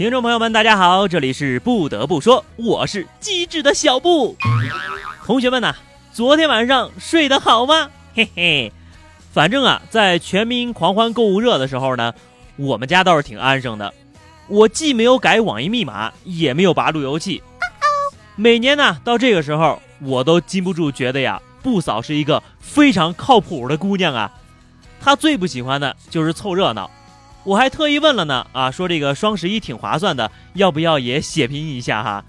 听众朋友们，大家好，这里是不得不说，我是机智的小布。同学们呐，昨天晚上睡得好吗？嘿嘿，反正啊，在全民狂欢购物热的时候呢，我们家倒是挺安生的。我既没有改网银密码，也没有拔路由器。每年呢，到这个时候，我都禁不住觉得呀，布嫂是一个非常靠谱的姑娘啊。她最不喜欢的就是凑热闹。我还特意问了呢，啊，说这个双十一挺划算的，要不要也血拼一下哈？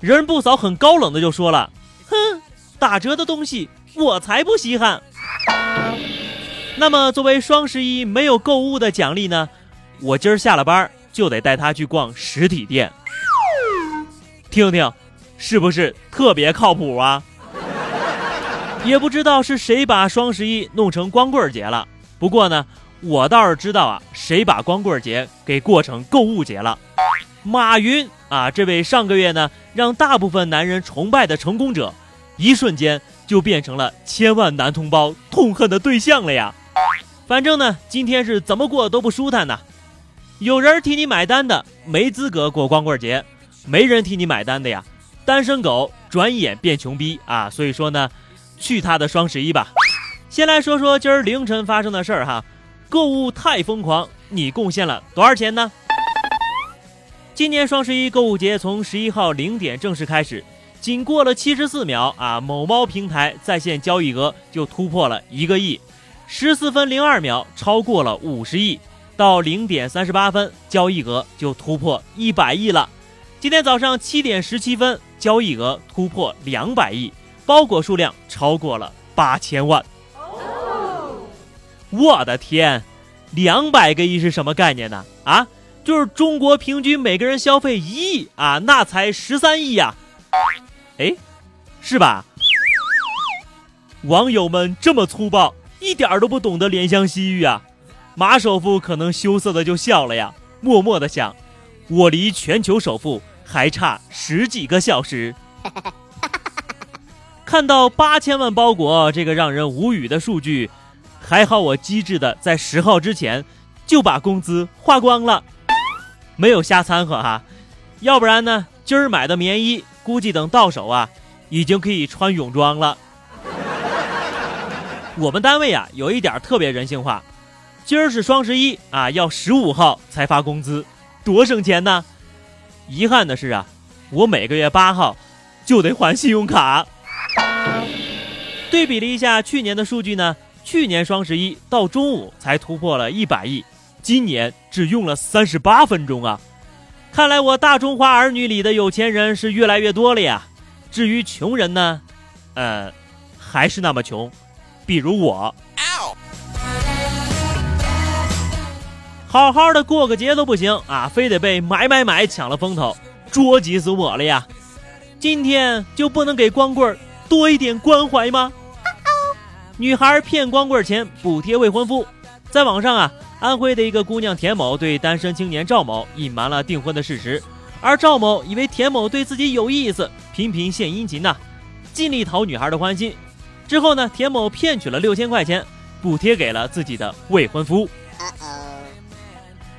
人不嫂很高冷的就说了，哼，打折的东西我才不稀罕。那么作为双十一没有购物的奖励呢，我今儿下了班就得带他去逛实体店，听听，是不是特别靠谱啊？也不知道是谁把双十一弄成光棍节了，不过呢。我倒是知道啊，谁把光棍节给过成购物节了？马云啊，这位上个月呢让大部分男人崇拜的成功者，一瞬间就变成了千万男同胞痛恨的对象了呀！反正呢，今天是怎么过都不舒坦呐。有人替你买单的没资格过光棍节，没人替你买单的呀，单身狗转眼变穷逼啊！所以说呢，去他的双十一吧。先来说说今儿凌晨发生的事儿哈。购物太疯狂，你贡献了多少钱呢？今年双十一购物节从十一号零点正式开始，仅过了七十四秒啊，某猫平台在线交易额就突破了一个亿，十四分零二秒超过了五十亿，到零点三十八分交易额就突破一百亿了。今天早上七点十七分交易额突破两百亿，包裹数量超过了八千万。我的天，两百个亿是什么概念呢？啊，就是中国平均每个人消费一亿啊，那才十三亿呀！哎，是吧？网友们这么粗暴，一点都不懂得怜香惜玉啊！马首富可能羞涩的就笑了呀，默默的想：我离全球首富还差十几个小时。看到八千万包裹这个让人无语的数据。还好我机智的在十号之前就把工资花光了，没有瞎掺和哈，要不然呢，今儿买的棉衣估计等到手啊，已经可以穿泳装了。我们单位啊有一点特别人性化，今儿是双十一啊，要十五号才发工资，多省钱呢。遗憾的是啊，我每个月八号就得还信用卡。对比了一下去年的数据呢。去年双十一到中午才突破了一百亿，今年只用了三十八分钟啊！看来我大中华儿女里的有钱人是越来越多了呀。至于穷人呢，呃，还是那么穷，比如我，好好的过个节都不行啊，非得被买买买抢了风头，捉急死我了呀！今天就不能给光棍多一点关怀吗？女孩骗光棍钱补贴未婚夫，在网上啊，安徽的一个姑娘田某对单身青年赵某隐瞒了订婚的事实，而赵某以为田某对自己有意思，频频献殷勤呐，尽力讨女孩的欢心。之后呢，田某骗取了六千块钱，补贴给了自己的未婚夫。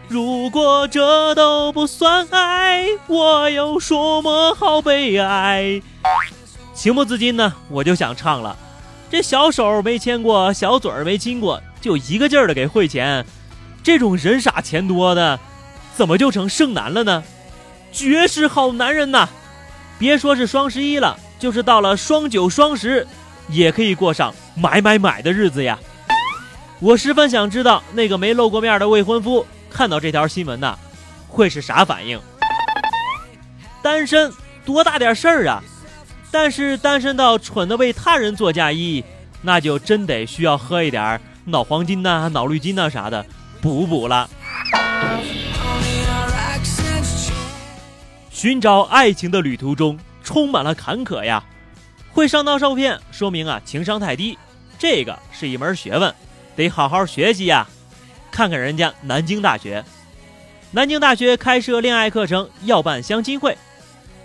如果这都不算爱，我有什么好悲哀？情不自禁呢，我就想唱了。这小手没牵过，小嘴儿没亲过，就一个劲儿的给汇钱，这种人傻钱多的，怎么就成剩男了呢？绝世好男人呐！别说是双十一了，就是到了双九、双十，也可以过上买买买的日子呀！我十分想知道那个没露过面的未婚夫看到这条新闻呐，会是啥反应？单身多大点事儿啊！但是单身到蠢的为他人做嫁衣，那就真得需要喝一点脑黄金呐、脑绿金呐啥的补补了。寻找爱情的旅途中充满了坎坷呀，会上当受骗说明啊情商太低，这个是一门学问，得好好学习呀。看看人家南京大学，南京大学开设恋爱课程，要办相亲会。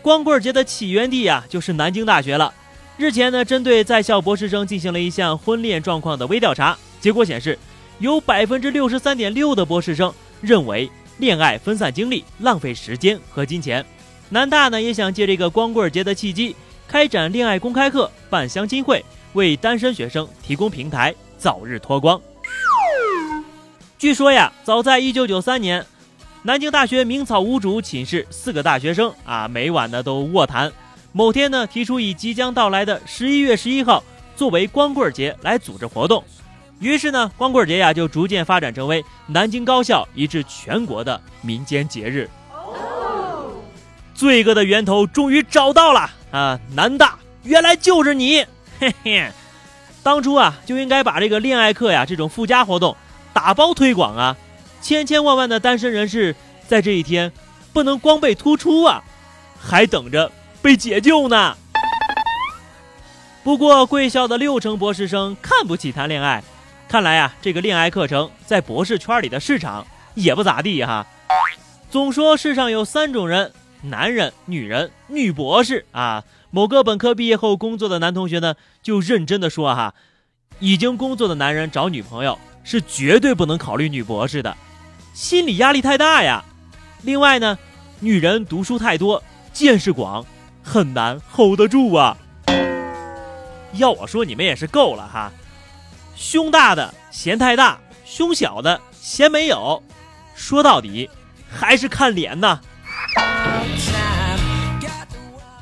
光棍节的起源地呀，就是南京大学了。日前呢，针对在校博士生进行了一项婚恋状况的微调查，结果显示，有百分之六十三点六的博士生认为恋爱分散精力，浪费时间和金钱。南大呢也想借这个光棍节的契机，开展恋爱公开课、办相亲会，为单身学生提供平台，早日脱光。据说呀，早在1993年，南京大学明草五主寝室四个大学生啊，每晚呢都卧谈。某天呢，提出以即将到来的十一月十一号作为光棍节来组织活动，于是呢，光棍节呀就逐渐发展成为南京高校以至全国的民间节日。罪恶的源头终于找到了啊！南大原来就是你，嘿嘿，当初啊就应该把这个恋爱课呀这种附加活动打包推广啊，千千万万的单身人士在这一天不能光被突出啊，还等着。被解救呢。不过贵校的六成博士生看不起谈恋爱，看来啊，这个恋爱课程在博士圈里的市场也不咋地哈。总说世上有三种人：男人、女人、女博士啊。某个本科毕业后工作的男同学呢，就认真的说哈，已经工作的男人找女朋友是绝对不能考虑女博士的，心理压力太大呀。另外呢，女人读书太多，见识广。很难 hold 得住啊！要我说，你们也是够了哈。胸大的嫌太大，胸小的嫌没有。说到底，还是看脸呐。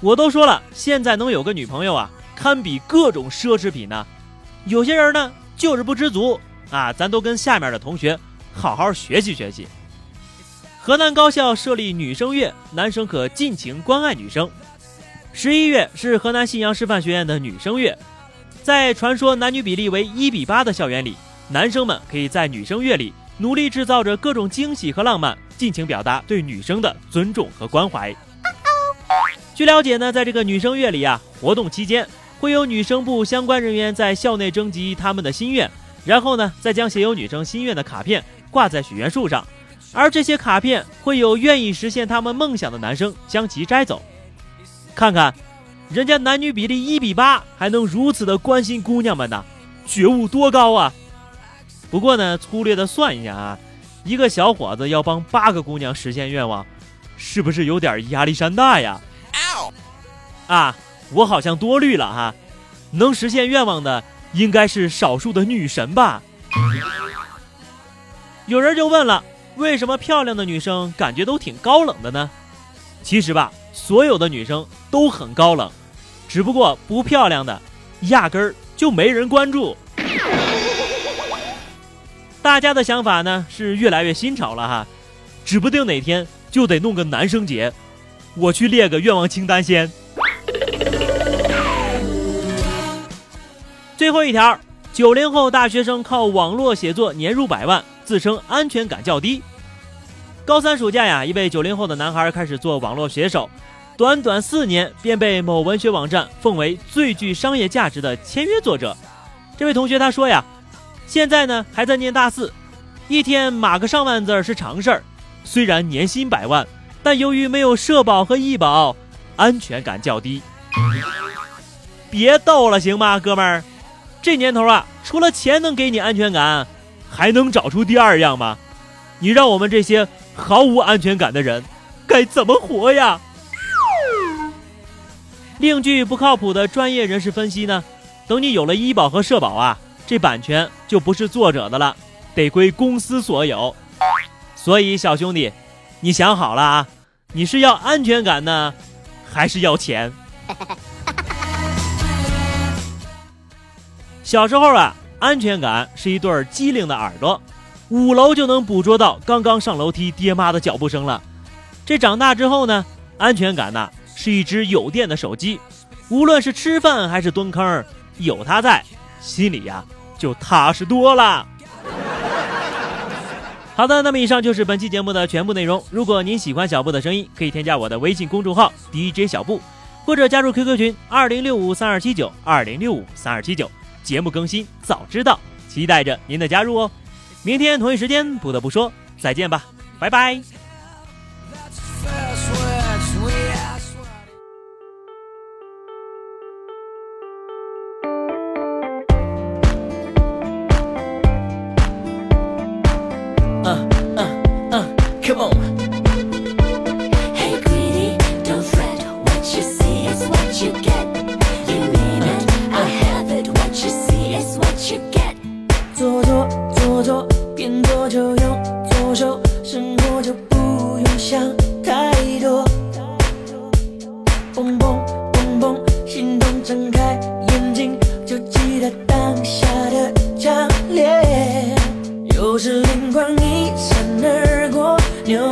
我都说了，现在能有个女朋友啊，堪比各种奢侈品呢。有些人呢，就是不知足啊。咱都跟下面的同学好好学习学习。河南高校设立女生月，男生可尽情关爱女生。十一月是河南信阳师范学院的女生月，在传说男女比例为一比八的校园里，男生们可以在女生月里努力制造着各种惊喜和浪漫，尽情表达对女生的尊重和关怀。据了解呢，在这个女生月里啊，活动期间会有女生部相关人员在校内征集他们的心愿，然后呢，再将写有女生心愿的卡片挂在许愿树上，而这些卡片会有愿意实现他们梦想的男生将其摘走。看看，人家男女比例一比八，还能如此的关心姑娘们呢，觉悟多高啊！不过呢，粗略的算一下啊，一个小伙子要帮八个姑娘实现愿望，是不是有点压力山大呀？啊，我好像多虑了哈，能实现愿望的应该是少数的女神吧？有人就问了，为什么漂亮的女生感觉都挺高冷的呢？其实吧。所有的女生都很高冷，只不过不漂亮的，压根儿就没人关注。大家的想法呢是越来越新潮了哈，指不定哪天就得弄个男生节，我去列个愿望清单先。最后一条，九零后大学生靠网络写作年入百万，自称安全感较低。高三暑假呀，一位九零后的男孩开始做网络写手。短短四年便被某文学网站奉为最具商业价值的签约作者。这位同学他说呀，现在呢还在念大四，一天码个上万字是常事儿。虽然年薪百万，但由于没有社保和医保，安全感较低。别逗了，行吗，哥们儿？这年头啊，除了钱能给你安全感，还能找出第二样吗？你让我们这些毫无安全感的人该怎么活呀？另据不靠谱的专业人士分析呢，等你有了医保和社保啊，这版权就不是作者的了，得归公司所有。所以小兄弟，你想好了啊？你是要安全感呢，还是要钱？小时候啊，安全感是一对机灵的耳朵，五楼就能捕捉到刚刚上楼梯爹妈的脚步声了。这长大之后呢，安全感呢？是一只有电的手机，无论是吃饭还是蹲坑，有它在，心里呀就踏实多了。好的，那么以上就是本期节目的全部内容。如果您喜欢小布的声音，可以添加我的微信公众号 DJ 小布，或者加入 QQ 群二零六五三二七九二零六五三二七九，节目更新早知道，期待着您的加入哦。明天同一时间，不得不说再见吧，拜拜。有时灵光一闪而过，牛